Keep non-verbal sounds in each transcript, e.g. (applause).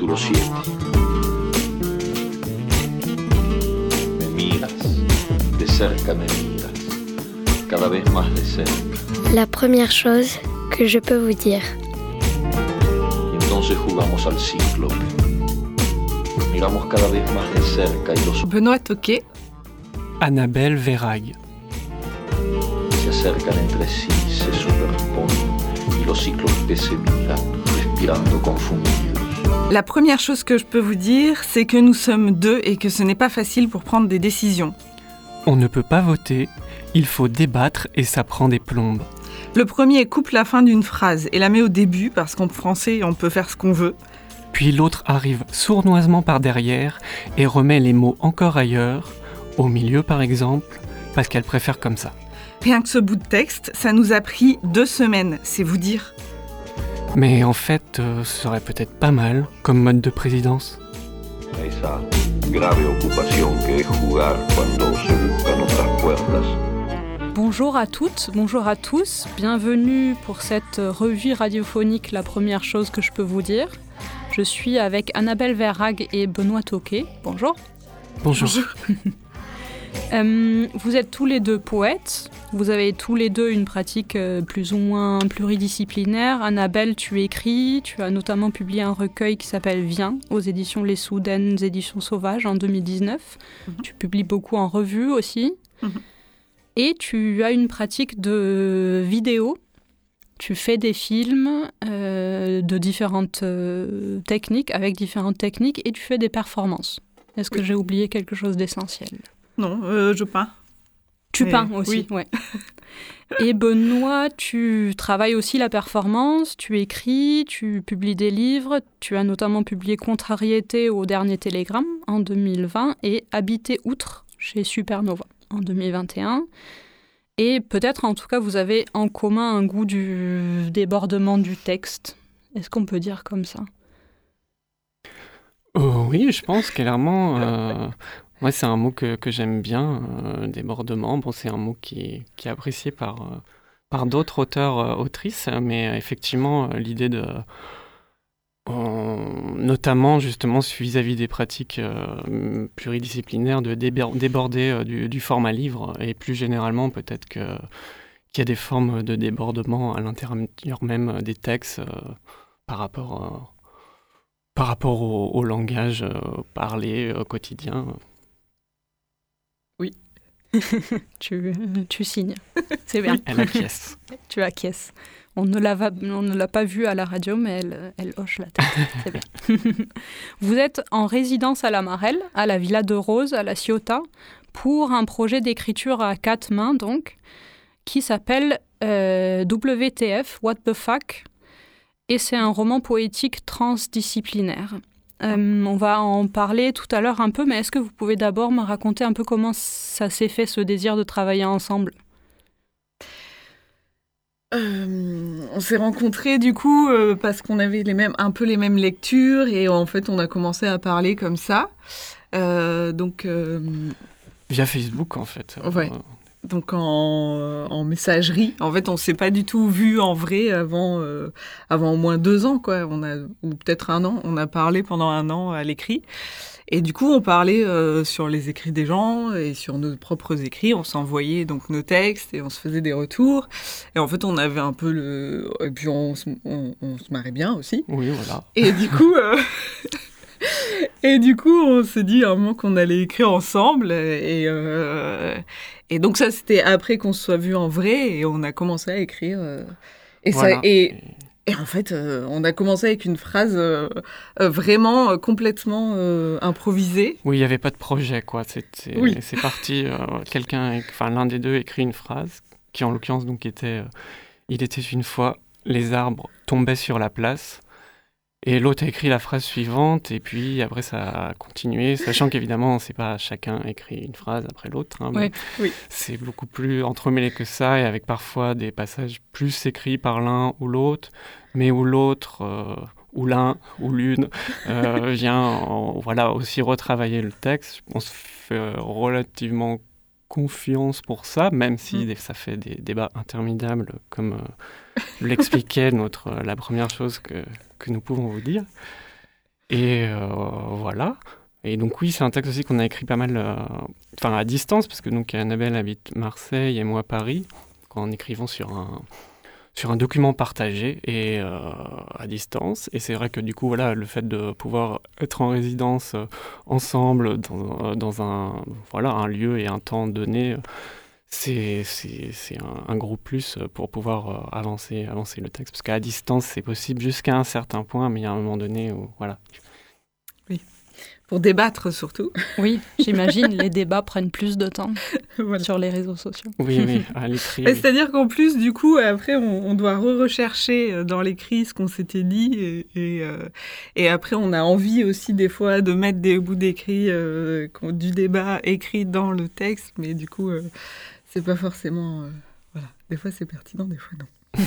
Capítulo 7. Me miras, de cerca me miras, cada vez más de cerca. La première chose que je peux vous dire. Y entonces jugamos al cíclope. Miramos cada vez más de cerca y los Benoît Toquet, Annabelle Verrague. se acercan entre sí, se superponen y los cíclopes se miran, respirando confundidos. La première chose que je peux vous dire, c'est que nous sommes deux et que ce n'est pas facile pour prendre des décisions. On ne peut pas voter, il faut débattre et ça prend des plombes. Le premier coupe la fin d'une phrase et la met au début parce qu'en français, on peut faire ce qu'on veut. Puis l'autre arrive sournoisement par derrière et remet les mots encore ailleurs, au milieu par exemple, parce qu'elle préfère comme ça. Rien que ce bout de texte, ça nous a pris deux semaines, c'est vous dire. Mais en fait, euh, ce serait peut-être pas mal comme mode de présidence. A esa grave ocupación que es jugar cuando se buscan otras puertas. Bonjour à toutes, bonjour à tous, bienvenue pour cette revue radiophonique La première chose que je peux vous dire. Je suis avec Annabelle Verrag et Benoît Toquet. Bonjour. Bonjour. (laughs) Euh, vous êtes tous les deux poètes, vous avez tous les deux une pratique euh, plus ou moins pluridisciplinaire. Annabelle, tu écris, tu as notamment publié un recueil qui s'appelle Viens aux éditions Les Soudaines, éditions Sauvages en 2019. Mhm. Tu publies beaucoup en revue aussi. Mhm. Et tu as une pratique de vidéo. Tu fais des films euh, de différentes euh, techniques, avec différentes techniques, et tu fais des performances. Est-ce que Oui. j'ai oublié quelque chose d'essentiel? Non, euh, je peins. tu Mais peins aussi, oui. ouais. (laughs) Et Benoît, tu travailles aussi la performance, tu écris, tu publies des livres, tu as notamment publié Contrariété au dernier télégramme en 2020 et Habiter outre chez Supernova en 2021. Et peut-être en tout cas vous avez en commun un goût du débordement du texte. Est-ce qu'on peut dire comme ça? Oh oui, je pense clairement. Euh, ouais, c'est un mot que, que j'aime bien, euh, débordement. Bon, c'est un mot qui, qui est apprécié par, euh, par d'autres auteurs, euh, autrices, mais effectivement, l'idée de. en- notamment justement vis-à-vis des pratiques pluridisciplinaires de débor- déborder du, format livre et plus généralement peut-être que qu'il y a des formes de débordement à l'intérieur même des textes par rapport par rapport au, au langage parlé au quotidien. (laughs) tu, tu signes. C'est bien. Elle acquiesce. Tu acquiesces. On ne l'a on ne l'a pas vue à la radio, mais elle, elle hoche la tête. C'est bien. (laughs) Vous êtes en résidence à la Marelle, à la Villa de Rose, à la Ciotat, pour un projet d'écriture à quatre mains, donc, qui s'appelle euh, WTF, What the Fuck Et c'est un roman poétique transdisciplinaire. Euh, on va en parler tout à l'heure un peu, mais est-ce que vous pouvez d'abord me raconter un peu comment ça s'est fait, ce désir de travailler ensemble? Euh, on s'est rencontrés du coup euh, parce qu'on avait les mêmes, un peu les mêmes lectures et en fait on a commencé à parler comme ça. Euh, donc, euh, Via Facebook, en fait. Ouais. Donc en, en messagerie. En fait, on s'est pas du tout vu en vrai avant, euh, avant au moins deux ans, quoi. On a, ou peut-être un an. On a parlé pendant un an à l'écrit. Et du coup, on parlait euh, sur les écrits des gens et sur nos propres écrits. On s'envoyait donc nos textes et on se faisait des retours. Et en fait, on avait un peu le. Et puis, on, se- on, on se marrait bien aussi. oui, voilà. Et du coup, euh, (laughs) et du coup, on s'est dit à un moment qu'on allait écrire ensemble. Et, euh, et donc ça, c'était après qu'on se soit vu en vrai et on a commencé à écrire. euh, et, Voilà. ça, et, et en fait, euh, on a commencé avec une phrase euh, vraiment complètement improvisée. Oui, il n'y avait pas de projet, quoi. Oui. C'est parti. Quelqu'un, enfin l'un des deux écrit une phrase qui, en l'occurrence, donc était Il était une fois, les arbres tombaient sur la place. Et l'autre a écrit la phrase suivante, et puis après ça a continué, sachant qu'évidemment, c'est pas chacun écrit une phrase après l'autre. hein, Ouais. Oui. C'est beaucoup plus entremêlé que ça, et avec parfois des passages plus écrits par l'un ou l'autre, mais où l'autre, euh, ou l'un, ou l'une, euh, (laughs) vient en- voilà, aussi retravailler le texte. On se fait relativement confiance pour ça, même si Mm. ça fait des débats interminables, comme euh, (laughs) l'expliquait notre, la première chose que, que nous pouvons vous dire. Et voilà. Et donc oui, c'est un texte aussi qu'on a écrit pas mal, enfin à distance, parce que donc Annabelle habite Marseille et moi Paris, en écrivant sur un, sur un document partagé et à distance. Et c'est vrai que du coup, voilà, le fait de pouvoir être en résidence ensemble dans, dans, un, voilà, un lieu et un temps donné, c'est un, un, gros plus pour pouvoir euh, avancer, avancer le texte. Parce qu'à distance, c'est possible jusqu'à un certain point, mais il y a un moment donné où, voilà. Pour débattre surtout. Oui, j'imagine, (laughs) les débats prennent plus de temps sur les réseaux sociaux. Oui, oui, à l'écrit. C'est-à-dire qu'en plus, du coup, après, on, doit re-rechercher euh, dans l'écrit ce qu'on s'était dit. Et, et, euh, et, après, on a envie aussi, des fois, de mettre des bouts d'écrit, du débat écrit dans le texte. Mais du coup c'est pas forcément. Euh, voilà. Des fois, c'est pertinent, des fois, non. (laughs)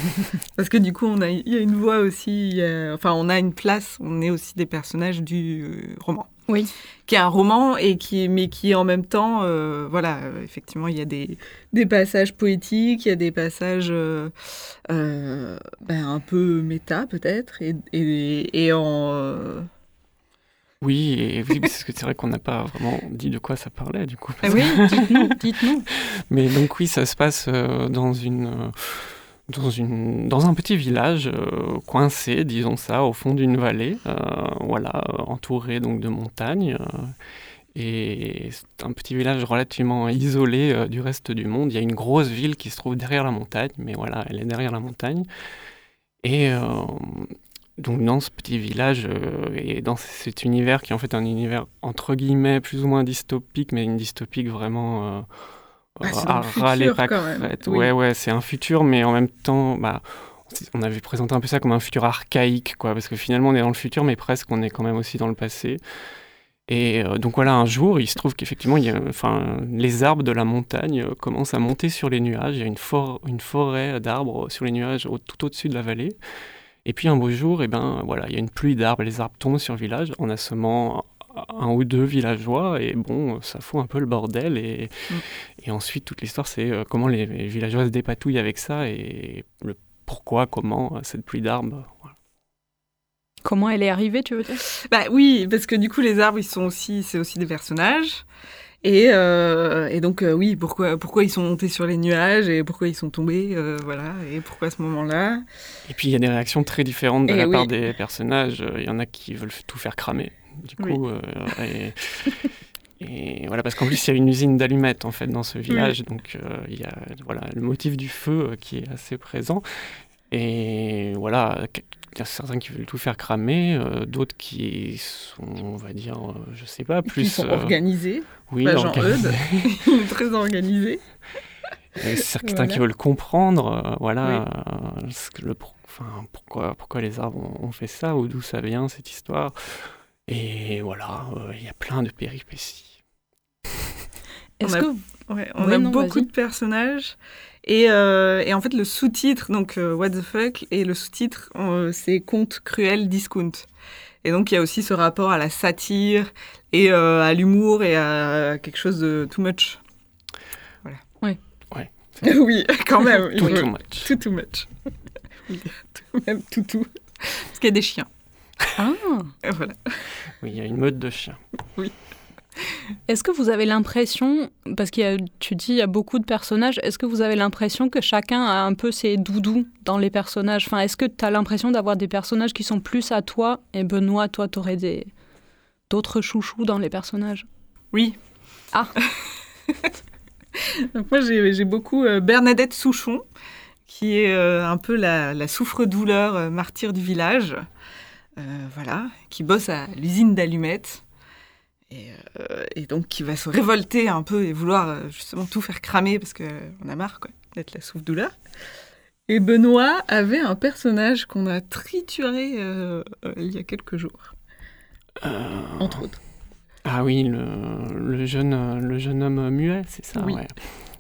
Parce que du coup, on a, il y a une voix aussi, enfin, on a une place, on est aussi des personnages du euh, roman. Oui. Qui est un roman, et qui, mais qui en même temps, euh, voilà, effectivement, il y a des, des, passages poétiques, il y a des passages ben, un peu méta, peut-être, et, et, et, en oui, et oui, parce que c'est vrai qu'on n'a pas vraiment dit de quoi ça parlait, du coup. Oui, dites-nous, dites-nous. (laughs) Mais donc oui, ça se passe euh, dans une... Euh, dans, une, dans un petit village euh, coincé, disons ça, au fond d'une vallée, voilà, entouré donc de montagnes. et c'est un petit village relativement isolé du reste du monde. Il y a une grosse ville qui se trouve derrière la montagne, mais voilà, elle est derrière la montagne. Et donc dans ce petit village euh, et dans cet univers qui est en fait un univers entre guillemets plus ou moins dystopique, mais une dystopique vraiment euh, ah, à râler pas Ouais, ouais, c'est un futur, mais en même temps, bah, on avait présenté un peu ça comme un futur archaïque, quoi, parce que finalement on est dans le futur, mais presque on est quand même aussi dans le passé. Et euh, donc voilà, un jour, il se trouve qu'effectivement, enfin, les arbres de la montagne commencent à monter sur les nuages. Il y a une, une forêt d'arbres sur les nuages tout au-dessus de la vallée. Et puis un beau jour, et eh ben, voilà, il y a une pluie d'arbres, les arbres tombent sur le village en assommant un ou deux villageois, et bon, ça fout un peu le bordel. Et, mm. et ensuite, toute l'histoire, c'est euh, comment les, villageois se dépatouillent avec ça, et le pourquoi, comment, cette pluie d'arbres. Comment elle est arrivée, tu veux dire? Bah oui, parce que du coup, les arbres, ils sont aussi, c'est aussi des personnages. Et, euh, et, donc, euh, oui, pourquoi, pourquoi ils sont montés sur les nuages et pourquoi ils sont tombés, euh, voilà, et pourquoi à ce moment-là? Et puis, il y a des réactions très différentes de la part des personnages. Il y en a qui veulent tout faire cramer, du coup. Et, (laughs) et, voilà, parce qu'en plus, il y a une usine d'allumettes, en fait, dans ce village. Donc, il y a voilà, le motif du feu qui est assez présent. Et voilà, il y a certains qui veulent tout faire cramer, euh, d'autres qui sont, on va dire, euh, je sais pas, plus. Qui sont euh, organisés. Oui, bah, Jean Eudes, très organisés. certains qui veulent comprendre, voilà, le, enfin, pourquoi, pourquoi les arbres ont, fait ça, ou d'où ça vient cette histoire. Et voilà, il y a plein de péripéties. Est-ce que on a beaucoup de personnages euh, et, en fait, le sous-titre, donc euh, What the fuck, et le sous-titre, euh, c'est Conte cruel discount. Et donc, il y a aussi ce rapport à la satire et à l'humour et à quelque chose de too much. Voilà. Oui. Ouais. (laughs) oui, quand même. too, too much. Too, too much. (laughs) même tout, tout. Parce qu'il y a des chiens. Ah. voilà. Oui, il y a une mode de chiens. Oui. Est-ce que vous avez l'impression, parce que tu dis il y a beaucoup de personnages, est-ce que vous avez l'impression que chacun a un peu ses doudous dans les personnages? Enfin, Est-ce que tu as l'impression d'avoir des personnages qui sont plus à toi? Et Benoît, toi, tu aurais des... d'autres chouchous dans les personnages? Oui. Ah. (laughs) Donc moi j'ai beaucoup euh, Bernadette Souchon, qui est euh, un peu la, souffre-douleur euh, martyre du village, voilà, qui bosse à l'usine d'allumettes euh, et, donc qui va se révolter un peu et vouloir euh, justement tout faire cramer parce qu'on a marre d'être la souffre-douleur. Et Benoît avait un personnage qu'on a trituré euh, il y a quelques jours, entre autres. Ah oui, le, jeune, le jeune homme muet, c'est ça oui.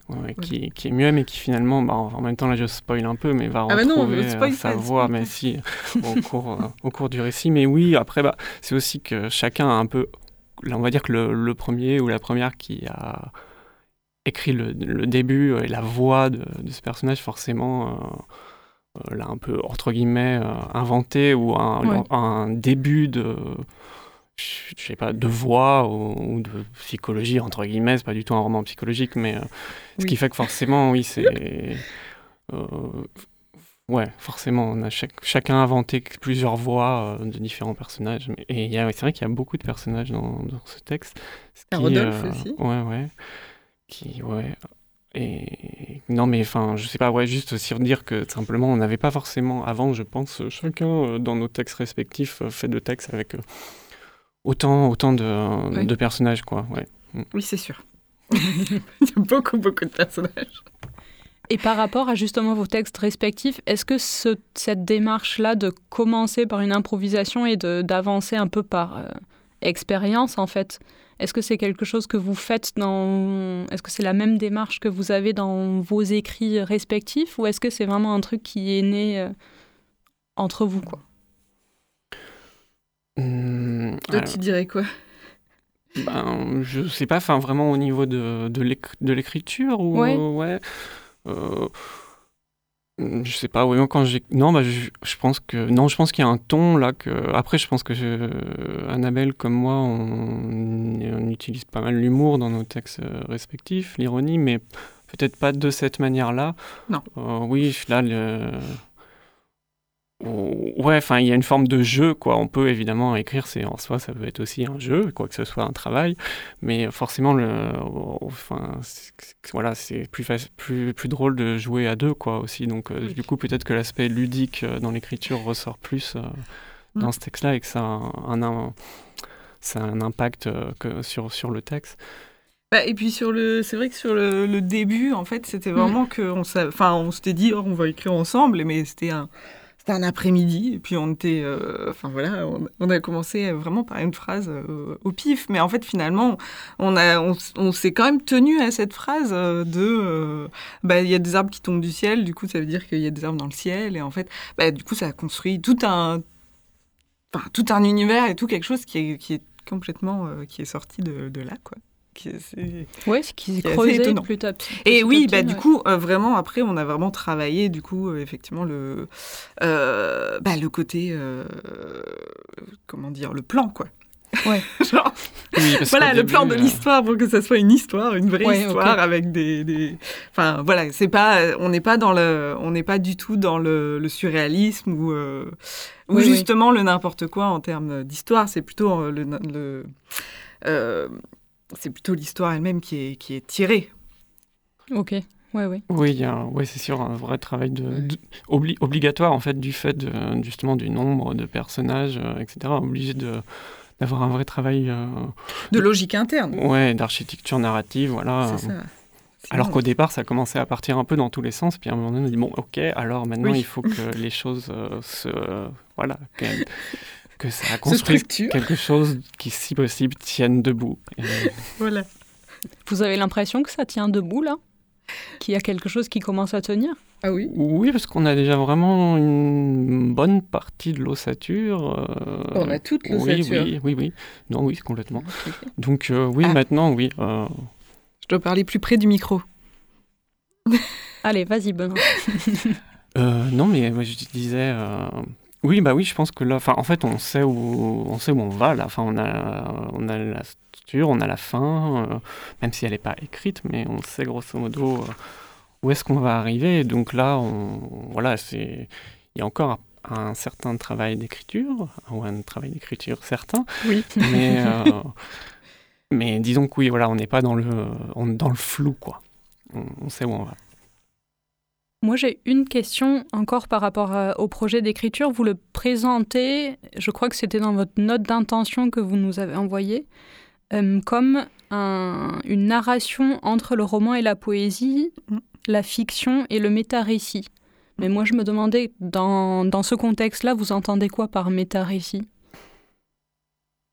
ouais. Qui, qui, est muet, mais qui finalement, bah, en même temps, là je spoil un peu, mais va ah bah retrouver sa voix, mais si, au cours, au cours du récit. Mais oui, après, bah, c'est aussi que chacun a un peu on va dire que le, premier ou la première qui a écrit le, début et la voix de, ce personnage, forcément, euh, là un peu entre guillemets inventé ou un, un, début de je sais pas, de voix ou, de psychologie, entre guillemets, c'est pas du tout un roman psychologique, mais ce qui fait que forcément, oui, c'est. Ouais, forcément, on a chacun inventé plusieurs voix euh, de différents personnages. Et c'est vrai qu'il y a beaucoup de personnages dans, ce texte. Qui, Rodolphe euh, aussi. Ouais, ouais. Qui, ouais. Et non, mais enfin, je sais pas, ouais, juste aussi dire que simplement, on n'avait pas forcément, avant, je pense, chacun euh, dans nos textes respectifs fait de textes avec autant, autant de, de personnages, quoi. Ouais. Mm. Oui, c'est sûr. (laughs) Il y a beaucoup, beaucoup de personnages. Et par rapport à justement vos textes respectifs, est-ce que ce, cette démarche-là de commencer par une improvisation et d'avancer un peu par euh, expérience, en fait, est-ce que c'est quelque chose que vous faites dans... Est-ce que c'est la même démarche que vous avez dans vos écrits respectifs ou est-ce que c'est vraiment un truc qui est né euh, entre vous, quoi? Mmh, Toi, tu dirais quoi? Ben, je sais pas, enfin vraiment au niveau de, de l'écriture ou ouais. Euh, je sais pas, oui, quand j'ai. Non, bah, je, pense que. Non, je pense qu'il y a un ton là que. Après, je pense que Annabelle, comme moi, on, on utilise pas mal l'humour dans nos textes euh, respectifs, l'ironie, mais peut-être pas de cette manière-là. Non. Euh, oui, là, le Ouais, enfin, il y a une forme de jeu, quoi. On peut évidemment écrire, c'est en soi, ça peut être aussi un jeu, quoi que ce soit un travail, mais forcément, le, enfin, voilà, c'est plus, plus, plus drôle de jouer à deux, quoi, aussi. Donc, euh, du coup, peut-être que l'aspect ludique euh, dans l'écriture ressort plus euh, dans mm. ce texte-là et que ça a un, ça a un impact que sur, sur le texte. Bah, et puis sur le, c'est vrai que sur le, le début, en fait, c'était vraiment mm. que, on, enfin, on s'était dit, oh, on va écrire ensemble, mais c'était un c'était un après-midi, et puis on était. Euh, enfin voilà, on, a commencé vraiment par une phrase euh, au pif, mais en fait, finalement, on, on, s'est quand même tenu à cette phrase euh, de. bah, il y a des arbres qui tombent du ciel, du coup, ça veut dire qu'il y a des arbres dans le ciel, et en fait, bah, du coup, ça a construit tout un. Enfin, tout un univers et tout quelque chose qui est, qui est complètement. qui est sorti de, de là, quoi. Oui, ce qui s'est creusé plus tard. Et oui, bah, du coup, euh, vraiment, après, on a vraiment travaillé, du coup, euh, effectivement, le, euh, bah, le côté, comment dire, le plan, quoi. Ouais. (laughs) Genre, voilà, le plan de l'histoire pour que ça soit une histoire, une vraie histoire avec des, des, Enfin, voilà, c'est pas, on n'est pas dans le, on n'est pas du tout dans le, le surréalisme ou, ou justement le n'importe quoi en termes d'histoire. C'est plutôt le, le c'est plutôt l'histoire elle-même qui est, qui est tirée. Ok. Ouais, ouais. Oui, ouais, c'est sûr, un vrai travail de, obligatoire en fait du fait de, justement du nombre de personnages, euh, etc. Obligé de d'avoir un vrai travail euh, de logique interne. Ouais, d'architecture narrative, voilà. C'est ça. Alors qu'au départ, ça commençait à partir un peu dans tous les sens, puis à un moment donné, on dit bon, ok, alors maintenant il faut que (laughs) les choses euh, se, voilà, que ça a construit quelque chose qui, si possible, tienne debout. (laughs) voilà. Vous avez l'impression que ça tient debout, là? Qu'il y a quelque chose qui commence à tenir? Ah oui Oui, parce qu'on a déjà vraiment une bonne partie de l'ossature. Euh, On a toute l'ossature oui, oui, oui, oui. Non, oui, complètement. Donc euh, oui, ah. maintenant, oui. Euh. Je dois parler plus près du micro. Allez, vas-y, Benoît. non, mais moi, je disais oui, bah oui, je pense que là, enfin, en fait, on sait où on sait où on va. Là, enfin, on a, on a la structure, on a la fin, euh, même si elle n'est pas écrite, mais on sait grosso modo euh, où est-ce qu'on va arriver. donc là, on, voilà, c'est, il y a encore un, certain travail d'écriture, ou un travail d'écriture certain. Oui. Mais, euh, (laughs) mais disons que oui, voilà, on n'est pas dans le, dans le flou, quoi. on sait où on va. Moi, j'ai une question encore par rapport au projet d'écriture. Vous le présentez, je crois que c'était dans votre note d'intention que vous nous avez envoyée, euh, comme une narration entre le roman et la poésie, la fiction et le méta-récit. Mais moi, je me demandais, dans, dans ce contexte-là, vous entendez quoi par méta-récit?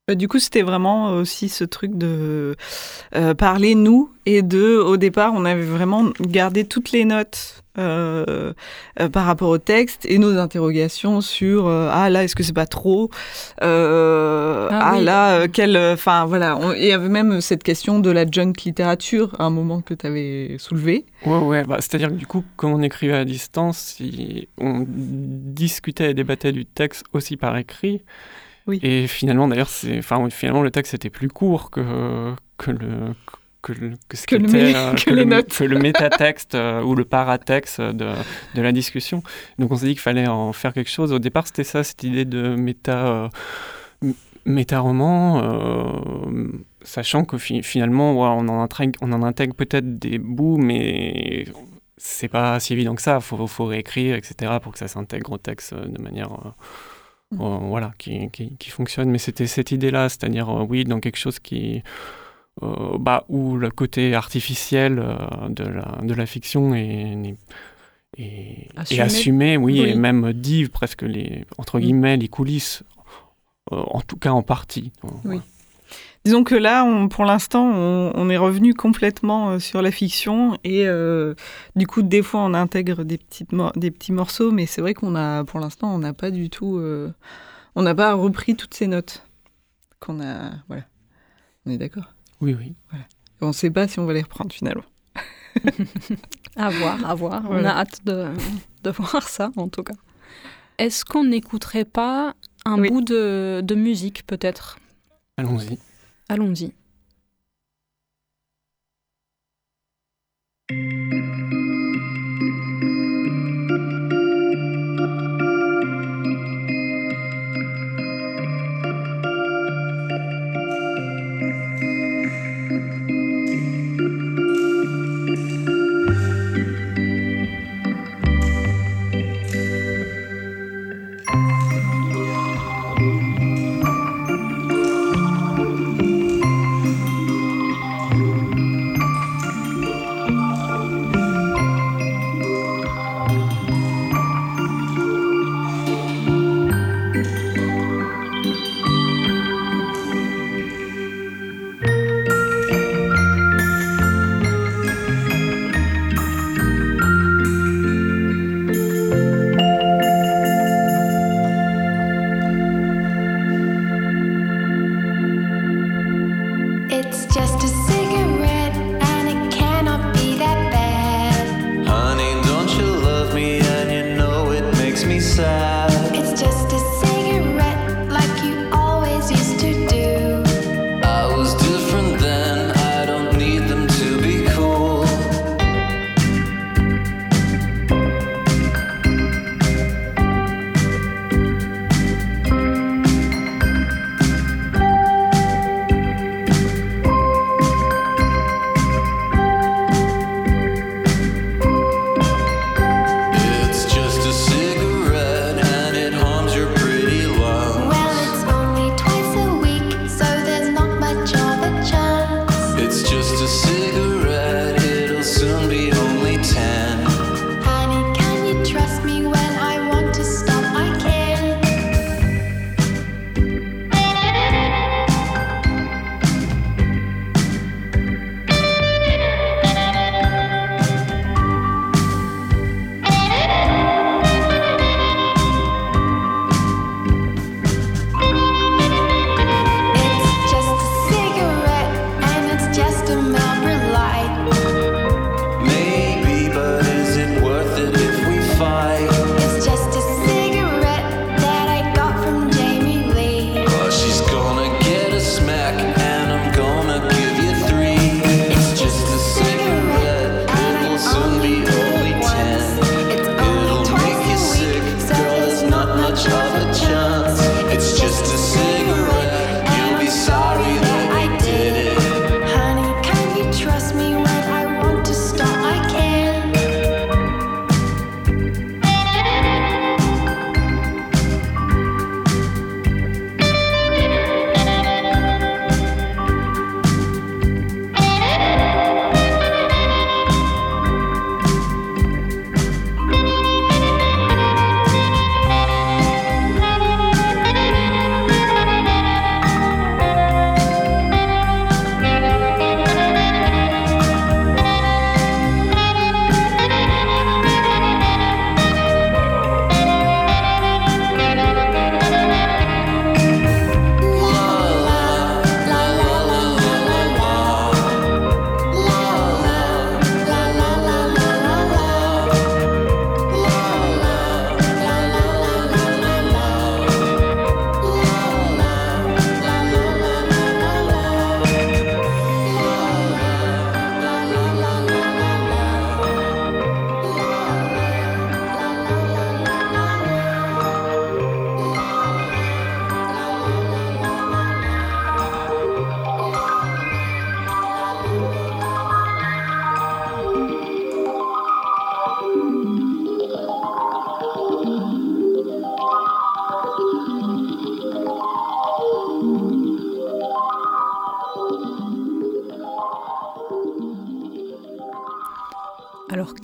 Bah, du coup, c'était vraiment aussi ce truc de euh, parler nous et de, au départ, on avait vraiment gardé toutes les notes euh, euh, par rapport au texte et nos interrogations sur euh, ah là est-ce que c'est pas trop euh, ah, Ah oui. là quelle enfin voilà on- il y avait même cette question de la junk littérature à un moment que tu avais soulevé Ouais, ouais, bah, c'est-à-dire que du coup, comme on écrivait à distance, on discutait et débattait du texte aussi par écrit. Oui. Et finalement, d'ailleurs, c'est, enfin, finalement, le texte était plus court que, que le. Que, le- que ce Que le euh, (laughs) que le, les notes. que le métatexte euh, ou le paratexte de, de la discussion. Donc on s'est dit qu'il fallait en faire quelque chose. Au départ, c'était ça, cette idée de méta, euh, méta-roman, euh, sachant que fi- finalement, ouais, on en intègre, on en intègre peut-être des bouts, mais c'est pas si évident que ça. Il faut, faut réécrire, etc., pour que ça s'intègre au texte de manière euh, voilà, qui, qui, qui fonctionne. Mais c'était cette idée-là, c'est-à-dire, oui, dans quelque chose qui. Euh, bah, où le côté artificiel euh, de, la, de la fiction est, Assumé. oui, Oui. et même dit presque les, entre Mm. guillemets, les coulisses, euh, en tout cas en partie. Oui. Disons que là, on, pour l'instant, on, on est revenu complètement sur la fiction et euh, du coup, des fois, on intègre des, petites mor- des petits morceaux, mais c'est vrai qu'on a, pour l'instant, on n'a pas du tout, euh, on n'a pas repris toutes ces notes qu'on a, voilà. On est d'accord? Oui, oui. Et On ne sait pas si on va les reprendre finalement. (laughs) À voir, à voir. On Voilà. a hâte de, de voir ça, en tout cas. Est-ce qu'on n'écouterait pas un Oui. bout de, de musique, peut-être? Allons-y. Allons-y.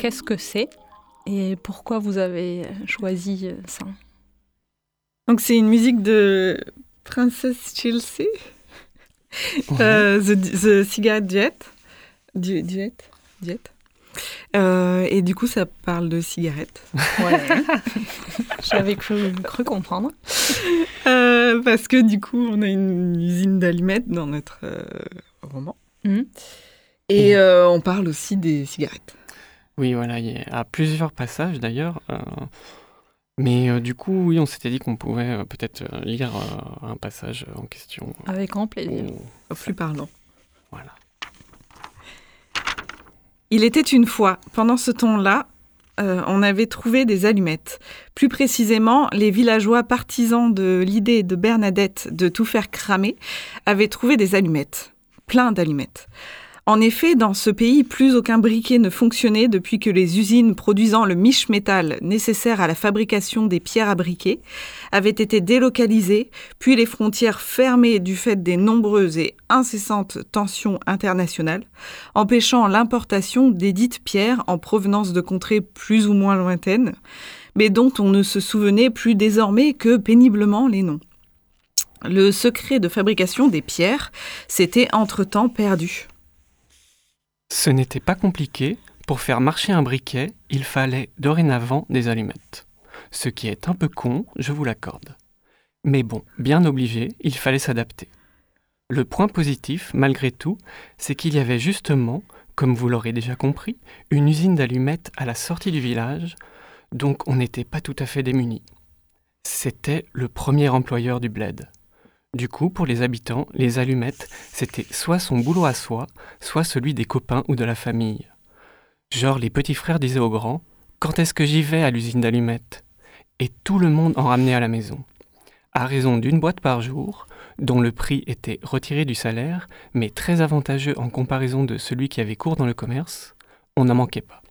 Qu'est-ce que c'est et pourquoi vous avez choisi euh, ça Donc c'est une musique de Princess Chelsea, euh, the, the. Du, duet? Duet? Euh, et du coup, ça parle de cigarettes. Ouais. (laughs) J'avais cru, cru comprendre. Euh, parce que du coup, on a une usine d'allumettes dans notre euh, roman. Mhm. Et euh, on parle aussi des cigarettes. Oui, voilà, il y a plusieurs passages d'ailleurs. euh, mais euh, du coup, oui, on s'était dit qu'on pouvait euh, peut-être lire un passage en question. Avec grand plaisir. Plus parlant. voilà. Il était une fois, pendant ce temps-là, on avait trouvé des allumettes. Plus précisément, les villageois partisans de l'idée de Bernadette de tout faire cramer avaient trouvé des allumettes. Plein d'allumettes. En effet, dans ce pays, plus aucun briquet ne fonctionnait depuis que les usines produisant le miche métal nécessaire à la fabrication des pierres à briquet avaient été délocalisées, puis les frontières fermées du fait des nombreuses et incessantes tensions internationales empêchant l'importation des pierres en provenance de contrées plus ou moins lointaines, mais dont on ne se souvenait plus désormais que péniblement les noms. Le secret de fabrication des pierres s'était entre-temps perdu. Ce n'était pas compliqué. Pour faire marcher un briquet, il fallait dorénavant des allumettes. Ce qui est un peu con, je vous l'accorde. Mais bon, bien obligé, il fallait s'adapter. Le point positif, malgré tout, c'est qu'il y avait justement, comme vous l'aurez déjà compris, une usine d'allumettes à la sortie du village, donc on n'était pas tout à fait démunis. C'était le premier employeur du bled. Du coup, pour les habitants, les allumettes, c'était soit son boulot à soi, soit celui des copains ou de la famille. Genre, les petits frères disaient aux grands Quand est-ce que j'y vais à l'usine d'allumettes? Et tout le monde en ramenait à la maison. À raison d'une boîte par jour, dont le prix était retiré du salaire, mais très avantageux en comparaison de celui qui avait cours dans le commerce, on n'en manquait pas.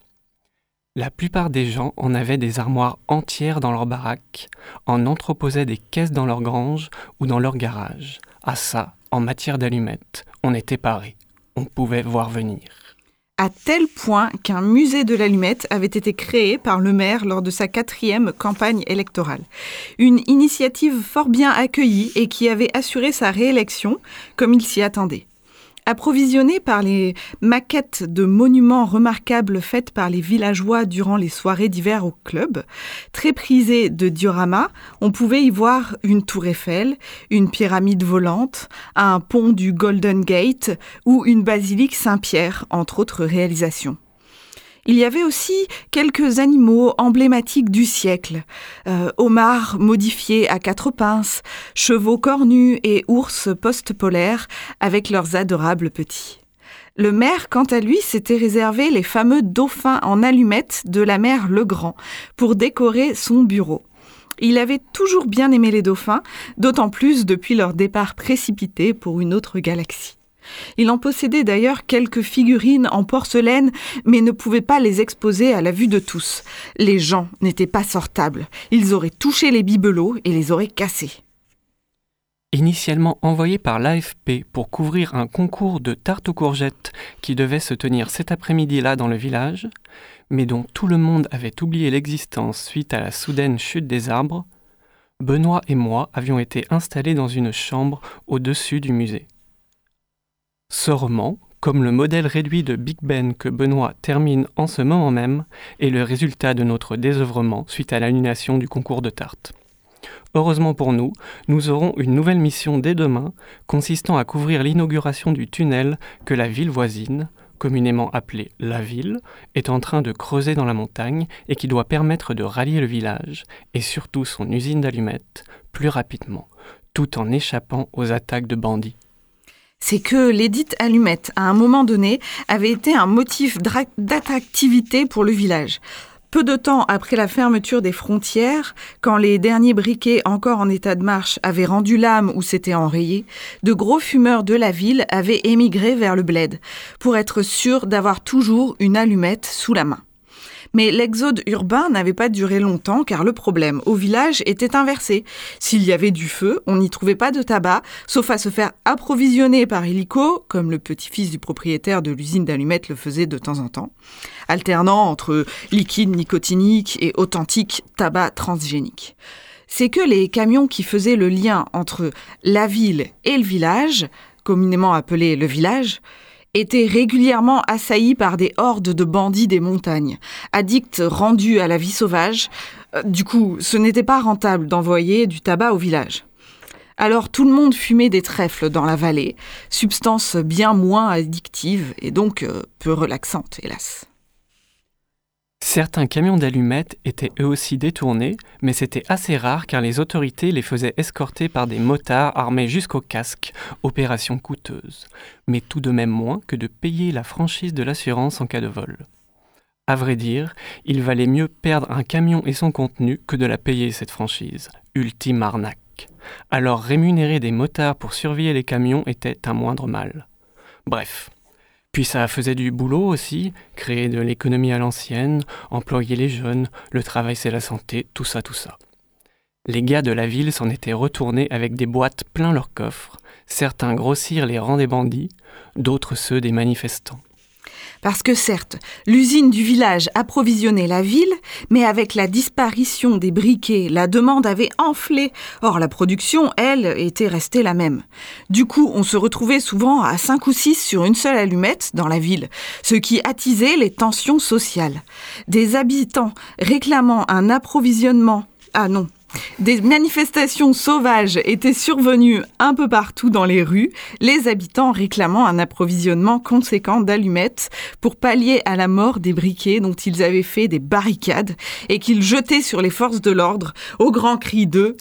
La plupart des gens en avaient des armoires entières dans leur baraque, en entreposaient des caisses dans leur grange ou dans leur garage. À ça, en matière d'allumettes, on était paré. On pouvait voir venir. À tel point qu'un musée de l'allumette avait été créé par le maire lors de sa quatrième campagne électorale. Une initiative fort bien accueillie et qui avait assuré sa réélection comme il s'y attendait. Approvisionné par les maquettes de monuments remarquables faites par les villageois durant les soirées d'hiver au club, très prisé de dioramas, on pouvait y voir une tour Eiffel, une pyramide volante, un pont du Golden Gate ou une basilique Saint-Pierre, entre autres réalisations. Il y avait aussi quelques animaux emblématiques du siècle. Euh, homards modifiés à quatre pinces, chevaux cornus et ours post-polaires avec leurs adorables petits. Le maire, quant à lui, s'était réservé les fameux dauphins en allumettes de la mère Legrand pour décorer son bureau. Il avait toujours bien aimé les dauphins, d'autant plus depuis leur départ précipité pour une autre galaxie. Il en possédait d'ailleurs quelques figurines en porcelaine, mais ne pouvait pas les exposer à la vue de tous. Les gens n'étaient pas sortables. Ils auraient touché les bibelots et les auraient cassés. Initialement envoyé par l'AFP pour couvrir un concours de tarte aux courgettes qui devait se tenir cet après-midi-là dans le village, mais dont tout le monde avait oublié l'existence suite à la soudaine chute des arbres, Benoît et moi avions été installés dans une chambre au-dessus du musée. Ce roman, comme le modèle réduit de Big Ben que Benoît termine en ce moment même, est le résultat de notre désœuvrement suite à l'annulation du concours de tarte. Heureusement pour nous, nous aurons une nouvelle mission dès demain, consistant à couvrir l'inauguration du tunnel que la ville voisine, communément appelée la ville, est en train de creuser dans la montagne et qui doit permettre de rallier le village, et surtout son usine d'allumettes, plus rapidement, tout en échappant aux attaques de bandits. C'est que l'édite allumette, à un moment donné, avait été un motif d'attractivité pour le village. Peu de temps après la fermeture des frontières, quand les derniers briquets encore en état de marche avaient rendu l'âme ou s'étaient enrayés, de gros fumeurs de la ville avaient émigré vers le bled, pour être sûrs d'avoir toujours une allumette sous la main. Mais l'exode urbain n'avait pas duré longtemps car le problème au village était inversé. S'il y avait du feu, on n'y trouvait pas de tabac, sauf à se faire approvisionner par hélico, comme le petit-fils du propriétaire de l'usine d'allumettes le faisait de temps en temps, alternant entre liquide nicotinique et authentique tabac transgénique. C'est que les camions qui faisaient le lien entre la ville et le village, communément appelé le village, étaient régulièrement assaillis par des hordes de bandits des montagnes, addicts rendus à la vie sauvage. Euh, Du coup, ce n'était pas rentable d'envoyer du tabac au village. Alors tout le monde fumait des trèfles dans la vallée, substance bien moins addictive et donc euh, peu relaxante, hélas. Certains camions d'allumettes étaient eux aussi détournés, mais c'était assez rare car les autorités les faisaient escorter par des motards armés jusqu'au casque, opération coûteuse, mais tout de même moins que de payer la franchise de l'assurance en cas de vol. À vrai dire, il valait mieux perdre un camion et son contenu que de la payer cette franchise. Ultime arnaque. Alors rémunérer des motards pour surveiller les camions était un moindre mal. Bref. Puis ça faisait du boulot aussi, créer de l'économie à l'ancienne, employer les jeunes, le travail c'est la santé, tout ça, tout ça. Les gars de la ville s'en étaient retournés avec des boîtes plein leurs coffres, certains grossirent les rangs des bandits, d'autres ceux des manifestants. Parce que certes, l'usine du village approvisionnait la ville, mais avec la disparition des briquets, la demande avait enflé. Or, la production, elle, était restée la même. Du coup, on se retrouvait souvent à cinq ou six sur une seule allumette dans la ville, ce qui attisait les tensions sociales. Des habitants réclamant un approvisionnement ah non. Des manifestations sauvages étaient survenues un peu partout dans les rues, les habitants réclamant un approvisionnement conséquent d'allumettes pour pallier à la mort des briquets dont ils avaient fait des barricades et qu'ils jetaient sur les forces de l'ordre au grand cri de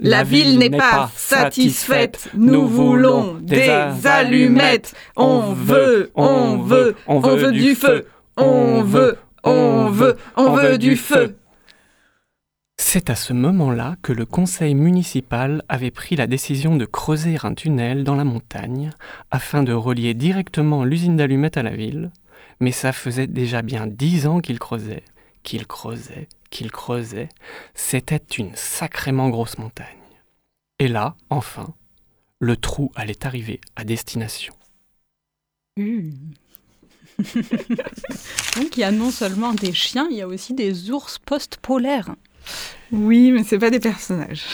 la ville n'est pas satisfaite, nous voulons des allumettes, on veut, on veut, on veut du feu, on veut, on veut, on veut du feu. C'est à ce moment-là que le conseil municipal avait pris la décision de creuser un tunnel dans la montagne afin de relier directement l'usine d'allumettes à la ville, mais ça faisait déjà bien dix ans qu'il creusait, qu'il creusait, qu'il creusait. C'était une sacrément grosse montagne. Et là, enfin, le trou allait arriver à destination. Hmm. (laughs) Donc il y a non seulement des chiens, il y a aussi des ours post-polaires. Oui, mais c'est pas des personnages.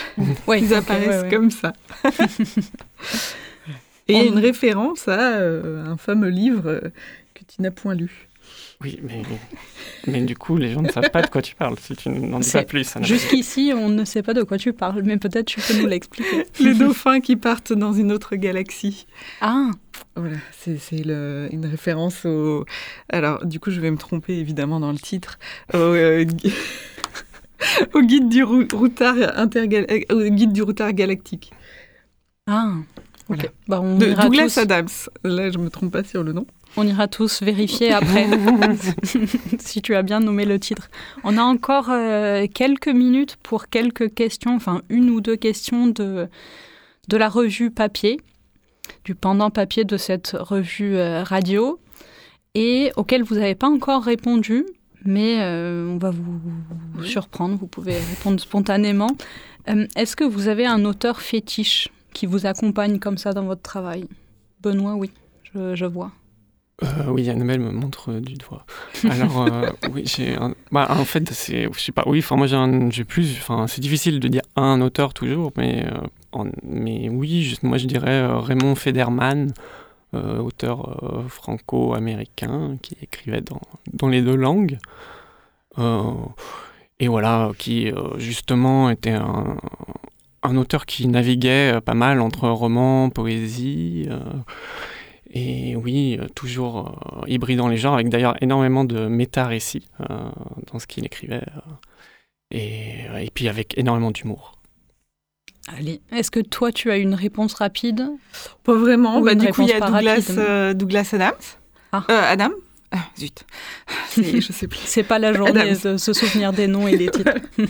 Ouais, Ils apparaissent ouais, ouais. comme ça. (laughs) Et il y a une référence à euh, un fameux livre euh, que tu n'as point lu. Oui, mais, mais du coup, les gens ne savent pas de quoi tu parles. Si tu n'en dis pas plus, n'a Jusqu'ici, on ne sait pas de quoi tu parles, mais peut-être tu peux nous l'expliquer. (laughs) Les dauphins qui partent dans une autre galaxie. Ah, Voilà, c'est une référence au. Alors, du coup, je vais me tromper évidemment dans le titre. Au, euh, (laughs) au guide du rou- routard intergal- euh, au guide du routard galactique ah. Ok. Bah, on, de ira Douglas tous, Adams. Là, je me trompe pas sur le nom. on ira tous vérifier après (laughs) (laughs) si tu as bien nommé le titre. On a encore euh, quelques minutes pour quelques questions, enfin une ou deux questions de, de la revue papier, du pendant papier de cette revue euh, radio, et auxquelles vous n'avez pas encore répondu, mais euh, on va vous, vous surprendre, vous pouvez répondre spontanément. Euh, Est-ce que vous avez un auteur fétiche qui vous accompagne comme ça dans votre travail? Benoît, oui, je, je vois. Euh, oui, Annabelle me montre euh, du doigt. Alors, (laughs) oui, j'ai un... bah, en fait, c'est, je sais pas, oui, enfin, moi j'ai, plus, enfin, c'est difficile de dire un auteur toujours, mais, en- mais oui, je- moi je dirais Raymond Federman, euh, auteur euh, franco-américain qui écrivait dans, dans les deux langues. Euh, et voilà, qui justement était un, un auteur qui naviguait pas mal entre roman, poésie. et oui, toujours euh, hybridant les genres, avec d'ailleurs énormément de méta-récits dans ce qu'il écrivait. et, et puis avec énormément d'humour. Allez, est-ce que toi tu as une réponse rapide? Pas vraiment. Bah, du coup, il y a Douglas, euh, Douglas Adams. Ah. Euh, Adam Ah, zut. (laughs) Je sais plus. C'est pas la journée Adams. de se souvenir des noms et des titres. (laughs)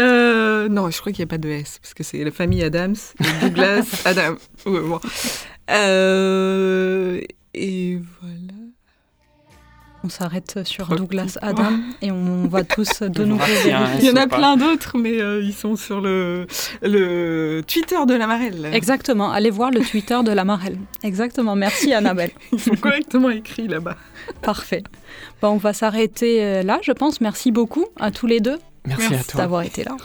Euh, non, je crois qu'il n'y a pas de S, parce que c'est la famille Adams, et Douglas, (laughs) Adam. Ouais, bon. Et voilà. On s'arrête sur Douglas. Adam et on va tous (laughs) de nouveau vérifier. Il y en a plein d'autres, mais euh, ils sont sur le, le Twitter de la Marelle. Exactement, allez voir le Twitter de la Marelle. Exactement, merci Annabelle. (laughs) Ils sont correctement écrits là-bas. Parfait. Bon, on va s'arrêter euh, là, je pense. Merci beaucoup à tous les deux Merci, à toi. d'avoir été là.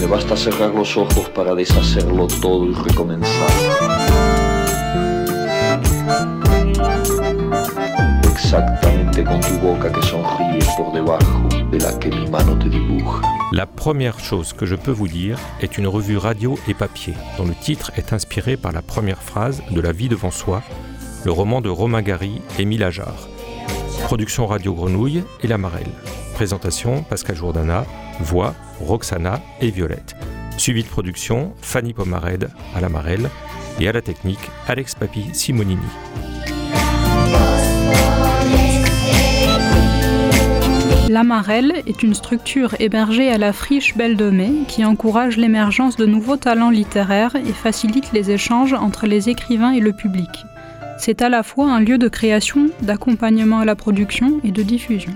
Me basta cerrar los ojos para deshacerlo todo y recomenzar. La première chose que je peux vous dire est une revue radio et papier, dont le titre est inspiré par la première phrase de La vie devant soi, le roman de Romain Gary et Émile Ajar. Production Radio Grenouille et La Marelle. Présentation Pascal Jourdana, voix Roxana et Violette. Suivi de production Fanny Pomared à La Marelle et à la technique Alex Papi Simonini. La Marelle est une structure hébergée à la friche Belle de Mai qui encourage l'émergence de nouveaux talents littéraires et facilite les échanges entre les écrivains et le public. C'est à la fois un lieu de création, d'accompagnement à la production et de diffusion.